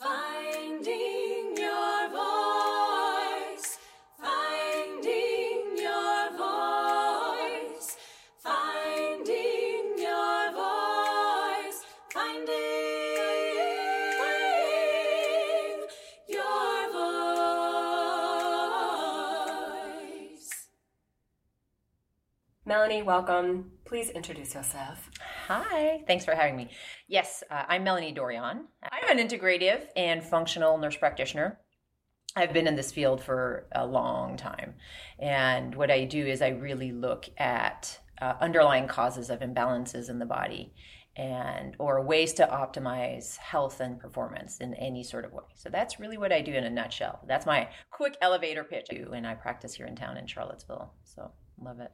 Finding your voice. Finding your voice. Finding your voice. Finding, your voice. Melanie, welcome. Please introduce yourself. Hi, thanks for having me. Yes, uh, I'm Melanie Dorian. I'm an integrative and functional nurse practitioner. I've been in this field for a long time. And what I do is I really look at uh, underlying causes of imbalances in the body and or ways to optimize health and performance in any sort of way. So that's really what I do in a nutshell. That's my quick elevator pitch. And I practice here in town in Charlottesville. So love it.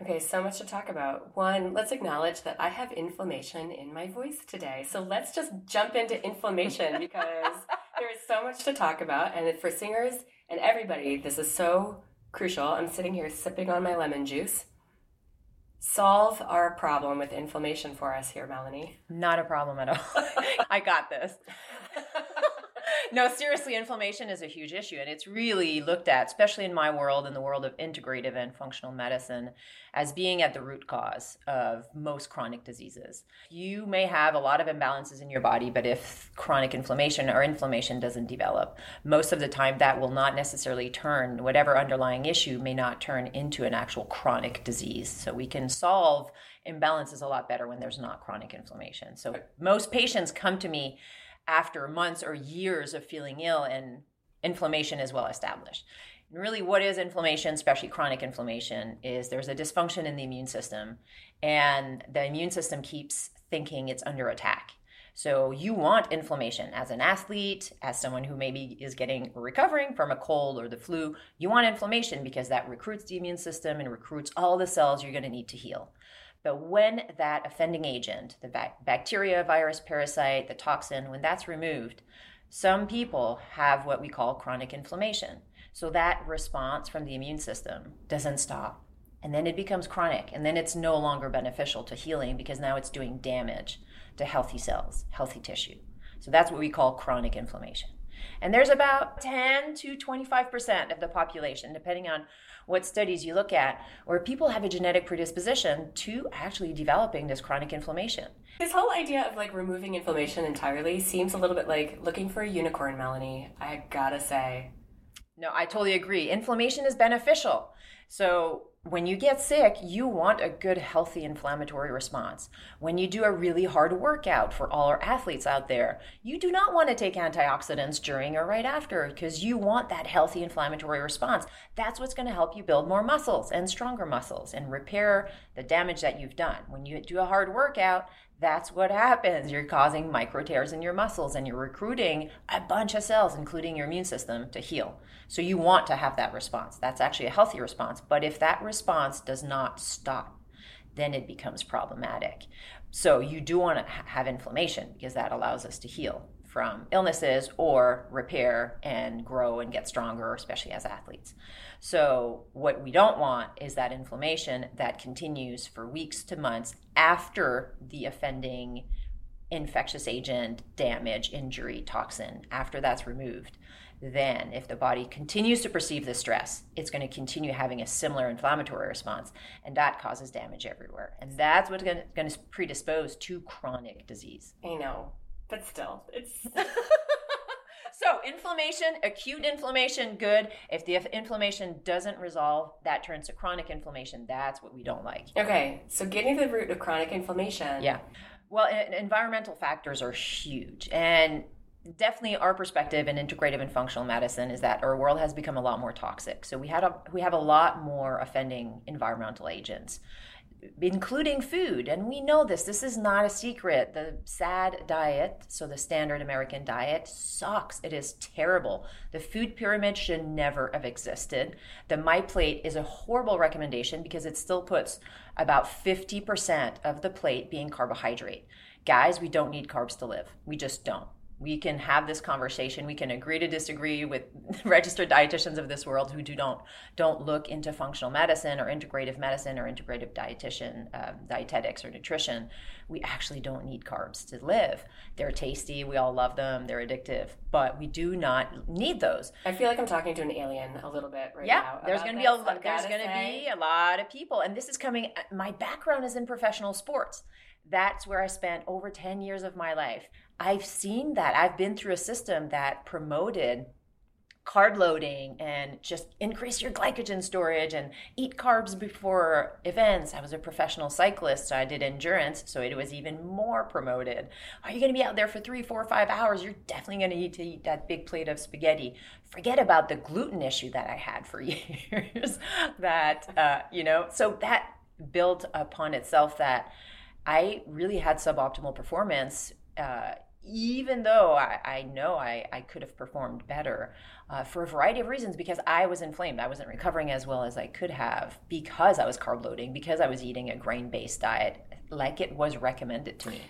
Okay, so much to talk about. One, let's acknowledge that I have inflammation in my voice today. So let's just jump into inflammation because there is so much to talk about. And for singers and everybody, this is so crucial. I'm sitting here sipping on my lemon juice. Solve our problem with inflammation for us here, Melanie. Not a problem at all. I got this. No, seriously, inflammation is a huge issue, and it's really looked at, especially in my world, in the world of integrative and functional medicine, as being at the root cause of most chronic diseases. You may have a lot of imbalances in your body, but if chronic inflammation or inflammation doesn't develop, most of the time that will not necessarily turn, whatever underlying issue may not turn into an actual chronic disease. So we can solve imbalances a lot better when there's not chronic inflammation. So most patients come to me after months or years of feeling ill and inflammation is well established. And really, what is inflammation, especially chronic inflammation, is there's a dysfunction in the immune system, and the immune system keeps thinking it's under attack. So you want inflammation as an athlete, as someone who maybe is getting recovering from a cold or the flu. You want inflammation because that recruits the immune system and recruits all the cells you're going to need to heal. But when that offending agent, the bacteria, virus, parasite, the toxin, when that's removed, some people have what we call chronic inflammation. So that response from the immune system doesn't stop. And then it becomes chronic. And then it's no longer beneficial to healing because now it's doing damage to healthy cells, healthy tissue. So that's what we call chronic inflammation. And there's about 10 to 25% of the population, depending on what studies you look at, where people have a genetic predisposition to actually developing this chronic inflammation. This whole idea of like removing inflammation entirely seems a little bit like looking for a unicorn, Melanie. I gotta say. No, I totally agree. Inflammation is beneficial. So when you get sick, you want a good, healthy inflammatory response. When you do a really hard workout for all our athletes out there, you do not want to take antioxidants during or right after because you want that healthy inflammatory response. That's what's going to help you build more muscles and stronger muscles and repair the damage that you've done. When you do a hard workout, that's what happens. You're causing micro tears in your muscles and you're recruiting a bunch of cells, including your immune system, to heal. So you want to have that response. That's actually a healthy response. But if that response does not stop, then it becomes problematic. So you do want to have inflammation because that allows us to heal from illnesses or repair and grow and get stronger, especially as athletes. So, what we don't want is that inflammation that continues for weeks to months after the offending infectious agent, damage, injury, toxin, after that's removed. Then, if the body continues to perceive the stress, it's going to continue having a similar inflammatory response, and that causes damage everywhere. And that's what's going to, predispose to chronic disease. I know but still, it's. so, inflammation, acute inflammation, good. If the inflammation doesn't resolve, that turns to chronic inflammation. That's what we don't like. Okay, so getting to the root of chronic inflammation. Yeah. Well, environmental factors are huge. And definitely our perspective in integrative and functional medicine is that our world has become a lot more toxic. So we had a we have a lot more offending environmental agents including food. And we know this. This is not a secret. The SAD diet, so the standard American diet, sucks. It is terrible. The food pyramid should never have existed. The My Plate is a horrible recommendation because it still puts about 50% of the plate being carbohydrate. Guys, we don't need carbs to live. We just don't We can have this conversation. We can agree to disagree with registered dietitians of this world who do don't don't look into functional medicine or integrative medicine or integrative dietitian um, dietetics or nutrition. We actually don't need carbs to live. They're tasty. We all love them. They're addictive, but we do not need those. I feel like I'm talking to an alien a little bit right yeah, now. there's going to be a this. lo- I've there's going to be a lot of people, and this is coming. uh, My background is in professional sports. That's where I spent over ten years of my life. I've seen that. I've been through a system that promoted carb loading and just increase your glycogen storage and eat carbs before events. I was a professional cyclist, so I did endurance, so it was even more promoted. Are you going to be out there for three, four, five hours? You're definitely going to need to eat that big plate of spaghetti. Forget about the gluten issue that I had for years. that uh, you know, so that built upon itself that I really had suboptimal performance. Uh, even though I, I know I, I could have performed better uh, for a variety of reasons because I was inflamed. I wasn't recovering as well as I could have because I was carb loading, because I was eating a grain based diet like it was recommended to me.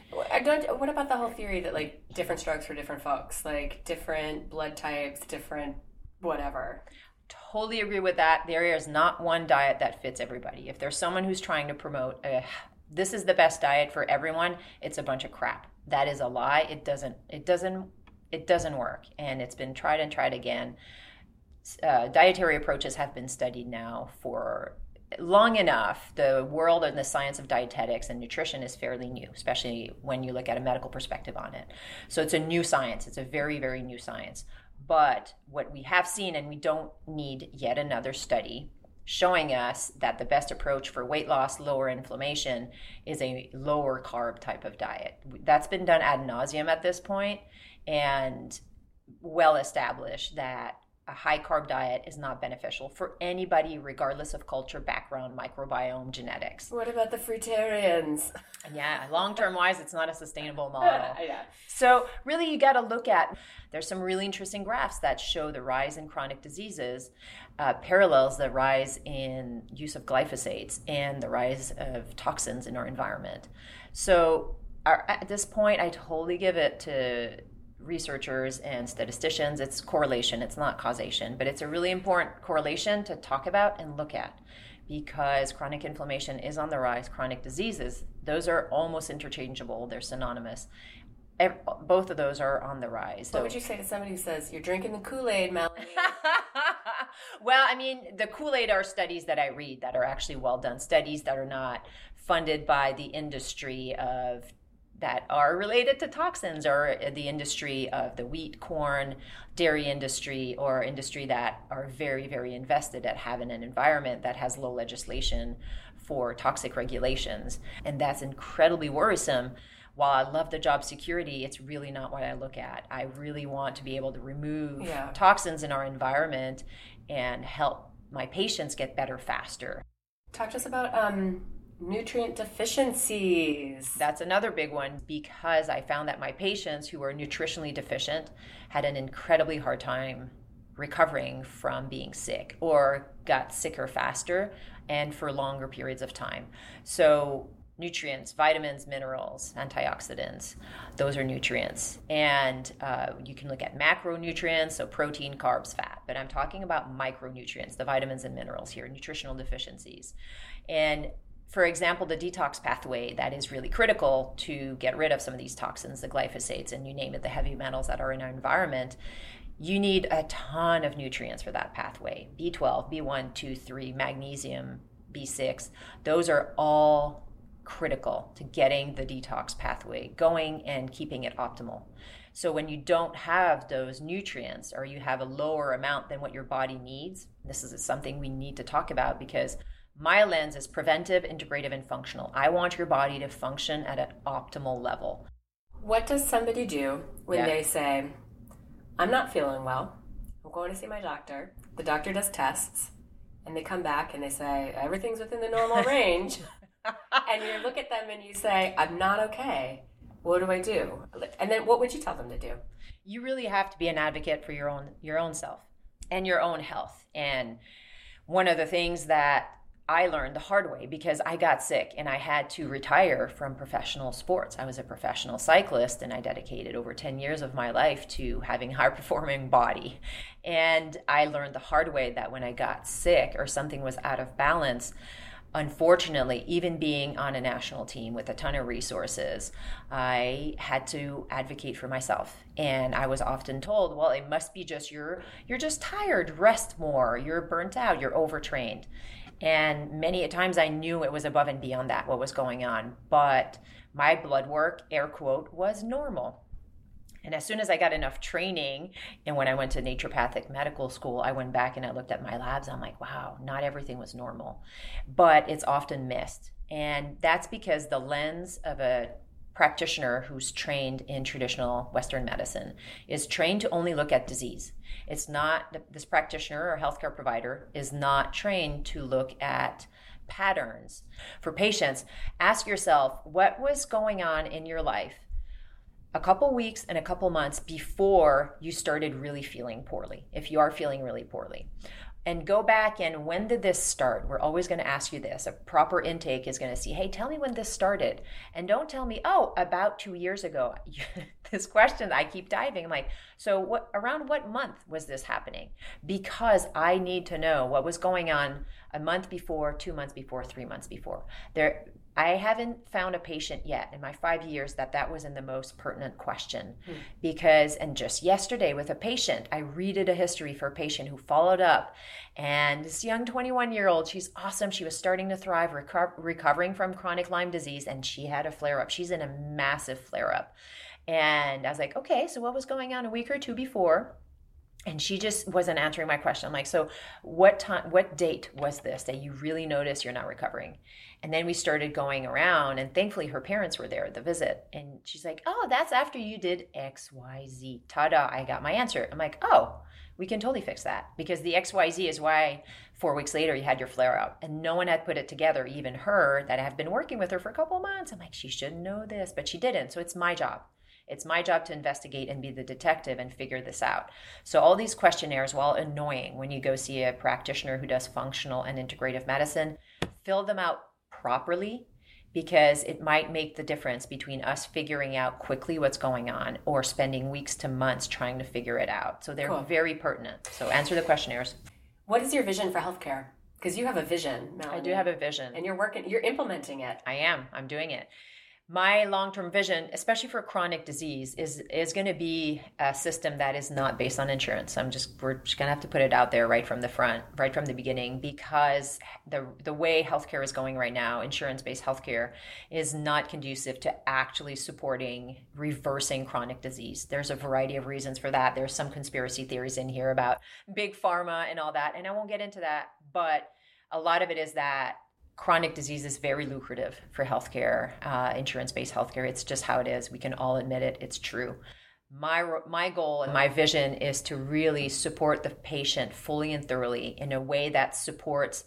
Don't. What about the whole theory that like different strokes for different folks, like different blood types, different whatever. Totally agree with that. There is not one diet that fits everybody. If there's someone who's trying to promote a, this is the best diet for everyone, it's a bunch of crap. That is a lie. It doesn't. It doesn't. It doesn't work, and it's been tried and tried again. Uh, dietary approaches have been studied now for long enough. The world and the science of dietetics and nutrition is fairly new, especially when you look at a medical perspective on it. So it's a new science. It's a very, very new science. But what we have seen, and we don't need yet another study showing us that the best approach for weight loss, lower inflammation, is a lower carb type of diet. That's been done ad nauseum at this point, and well established that a high carb diet is not beneficial for anybody, regardless of culture, background, microbiome, genetics. What about the fruitarians? Yeah, long term wise, it's not a sustainable model. yeah. So, really, you got to look at. There's some really interesting graphs that show the rise in chronic diseases uh, parallels the rise in use of glyphosates and the rise of toxins in our environment. So, our, at this point, I totally give it to researchers and statisticians. It's correlation, it's not causation, but it's a really important correlation to talk about and look at because chronic inflammation is on the rise, chronic diseases, those are almost interchangeable, they're synonymous. Both of those are on the rise. What would you say to somebody who says you're drinking the Kool Aid, Melanie? well, I mean, the Kool Aid are studies that I read that are actually well done, studies that are not funded by the industry of that are related to toxins or the industry of the wheat, corn, dairy industry, or industry that are very, very invested at having an environment that has low legislation for toxic regulations. And that's incredibly worrisome. While I love the job security, it's really not what I look at. I really want to be able to remove Yeah. toxins in our environment and help my patients get better faster. Talk to us about um, nutrient deficiencies. That's another big one because I found that my patients who were nutritionally deficient had an incredibly hard time recovering from being sick or got sicker faster and for longer periods of time. So, nutrients, vitamins, minerals, antioxidants, those are nutrients. And uh, you can look at macronutrients, so protein, carbs, fat. But I'm talking about micronutrients, the vitamins and minerals here, nutritional deficiencies. And for example, the detox pathway that is really critical to get rid of some of these toxins, the glyphosates, and you name it, the heavy metals that are in our environment. You need a ton of nutrients for that pathway B12, B1, 2, 3, magnesium, B6. Those are all critical to getting the detox pathway going and keeping it optimal. So when you don't have those nutrients or you have a lower amount than what your body needs, this is something we need to talk about because my lens is preventive, integrative, and functional. I want your body to function at an optimal level. What does somebody do when Yeah. they say, I'm not feeling well, I'm going to see my doctor, the doctor does tests, and they come back and they say, everything's within the normal range, and you look at them and you say, I'm not okay. What do I do? And then what would you tell them to do? you really have to be an advocate for your own your own self and your own health and one of the things that I learned the hard way because I got sick and I had to retire from professional sports. I was a professional cyclist and I dedicated over 10 years of my life to having a high performing body. And I learned the hard way that when I got sick or something was out of balance, unfortunately, even being on a national team with a ton of resources, I had to advocate for myself. And I was often told, well, it must be just you're you're just tired, rest more, you're burnt out, you're overtrained. And many times I knew it was above and beyond that what was going on, but my blood work, air quote, was normal. And as soon as I got enough training, and when I went to naturopathic medical school, I went back and I looked at my labs. I'm like, wow, not everything was normal, but it's often missed. And that's because the lens of a practitioner who's trained in traditional Western medicine is trained to only look at disease. It's not, this practitioner or healthcare provider is not trained to look at patterns. For patients, ask yourself what was going on in your life a couple weeks and a couple months before you started really feeling poorly, if you are feeling really poorly. And go back and when did this start? We're always going to ask you this. A proper intake is going to see, hey, tell me when this started. And don't tell me, oh, about two years ago. this question, I keep diving. I'm like, so what around what month was this happening? Because I need to know what was going on a month before, two months before, three months before. There I haven't found a patient yet in my five years that that was in the most pertinent question. Hmm. Because, and just yesterday with a patient, I redid a history for a patient who followed up. And this young 21 year old, she's awesome. She was starting to thrive, reco- recovering from chronic Lyme disease, and she had a flare up. She's in a massive flare up. And I was like, okay, so what was going on a week or two before? And she just wasn't answering my question. I'm like, so what time, what date was this that you really noticed you're not recovering? And then we started going around, and thankfully her parents were there at the visit. And she's like, Oh, that's after you did XYZ. Ta da, I got my answer. I'm like, Oh, we can totally fix that because the XYZ is why four weeks later you had your flare out. And no one had put it together, even her that I've been working with her for a couple of months. I'm like, She should know this, but she didn't. So it's my job. It's my job to investigate and be the detective and figure this out. So, all these questionnaires, while annoying when you go see a practitioner who does functional and integrative medicine, fill them out properly because it might make the difference between us figuring out quickly what's going on or spending weeks to months trying to figure it out. So they're cool. very pertinent. So answer the questionnaires. What is your vision for healthcare? Because you have a vision, Melanie. I do have a vision. And you're working, you're implementing it. I am. I'm doing it my long-term vision especially for chronic disease is is going to be a system that is not based on insurance. I'm just we're just going to have to put it out there right from the front right from the beginning because the the way healthcare is going right now insurance-based healthcare is not conducive to actually supporting reversing chronic disease. There's a variety of reasons for that. There's some conspiracy theories in here about big pharma and all that and i won't get into that but a lot of it is that chronic disease is very lucrative for healthcare, uh, insurance-based healthcare. It's just how it is. We can all admit it. It's true. My my goal and my vision is to really support the patient fully and thoroughly in a way that supports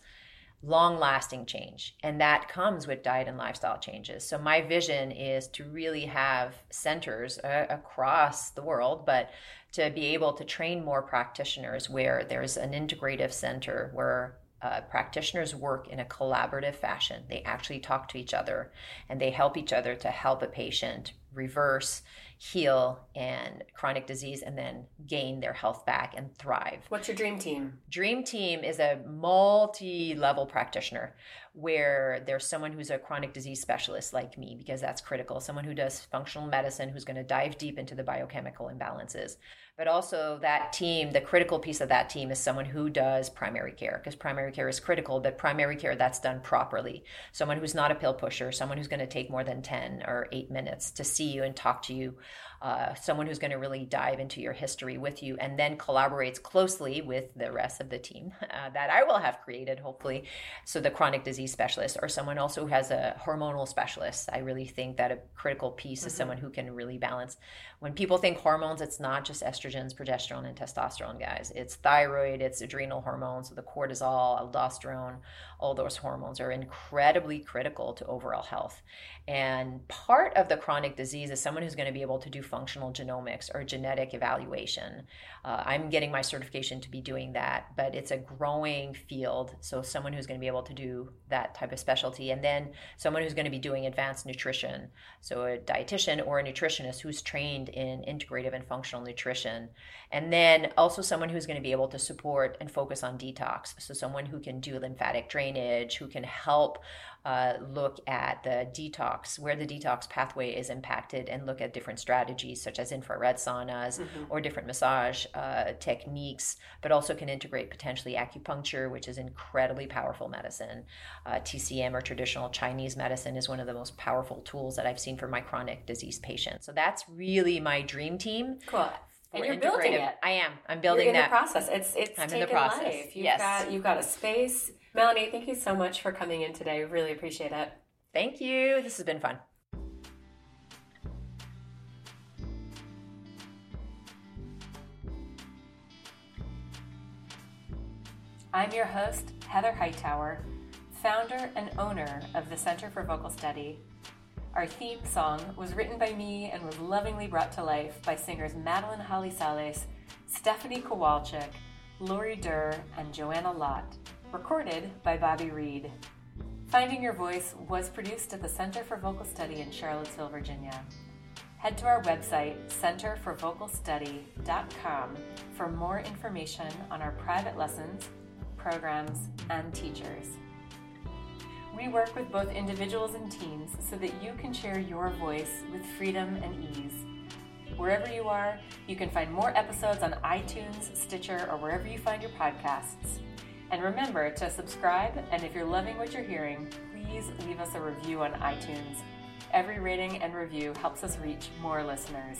long-lasting change, and that comes with diet and lifestyle changes. So my vision is to really have centers uh, across the world, but to be able to train more practitioners where there's an integrative center where uh, practitioners work in a collaborative fashion. They actually talk to each other and they help each other to help a patient reverse, heal, and chronic disease and then gain their health back and thrive. What's your dream team? Dream team is a multi level practitioner where there's someone who's a chronic disease specialist like me, because that's critical, someone who does functional medicine who's going to dive deep into the biochemical imbalances but also that team the critical piece of that team is someone who does primary care because primary care is critical but primary care that's done properly. Someone who's not a pill pusher someone who's going to take more than 10 or 8 minutes to see you and talk to you uh, someone who's going to really dive into your history with you and then collaborates closely with the rest of the team uh, that I will have created, hopefully. So, the chronic disease specialist or someone also who has a hormonal specialist. I really think that a critical piece mm-hmm. is someone who can really balance. When people think hormones, it's not just estrogens, progesterone, and testosterone, guys. It's thyroid, it's adrenal hormones, the cortisol, aldosterone, all those hormones are incredibly critical to overall health. And part of the chronic disease disease is someone who's going to be able to do functional genomics or genetic evaluation. Uh, I'm getting my certification to be doing that, but it's a growing field. So, someone who's going to be able to do that type of specialty, and then someone who's going to be doing advanced nutrition. So, a dietitian or a nutritionist who's trained in integrative and functional nutrition. And then also someone who's going to be able to support and focus on detox. So, someone who can do lymphatic drainage, who can help uh, look at the detox, where the detox pathway is impacted, and look at different strategies such as infrared saunas mm-hmm. or different massage uh, techniques, but also can integrate potentially acupuncture, which is incredibly powerful medicine. Uh, TCM or traditional Chinese medicine is one of the most powerful tools that I've seen for my chronic disease patients. So that's really my dream team. Cool. And you're building it. I am. I'm building you're in that. the process. It's it's I'm in the process. Life. You've yes. got you've got a space Melanie, thank you so much for coming in today. Really appreciate it. Thank you. This has been fun. I'm your host, Heather Hightower, founder and owner of the Center for Vocal Study. Our theme song was written by me and was lovingly brought to life by singers Madeline Holly Sales, Stephanie Kowalczyk, Lori Durr, and Joanna Lott recorded by Bobby Reed. Finding Your Voice was produced at the Center for Vocal Study in Charlottesville, Virginia. Head to our website, centerforvocalstudy.com, for more information on our private lessons, programs, and teachers. We work with both individuals and teams so that you can share your voice with freedom and ease. Wherever you are, you can find more episodes on iTunes, Stitcher, or wherever you find your podcasts. And remember to subscribe, and if you're loving what you're hearing, please leave us a review on iTunes. Every rating and review helps us reach more listeners.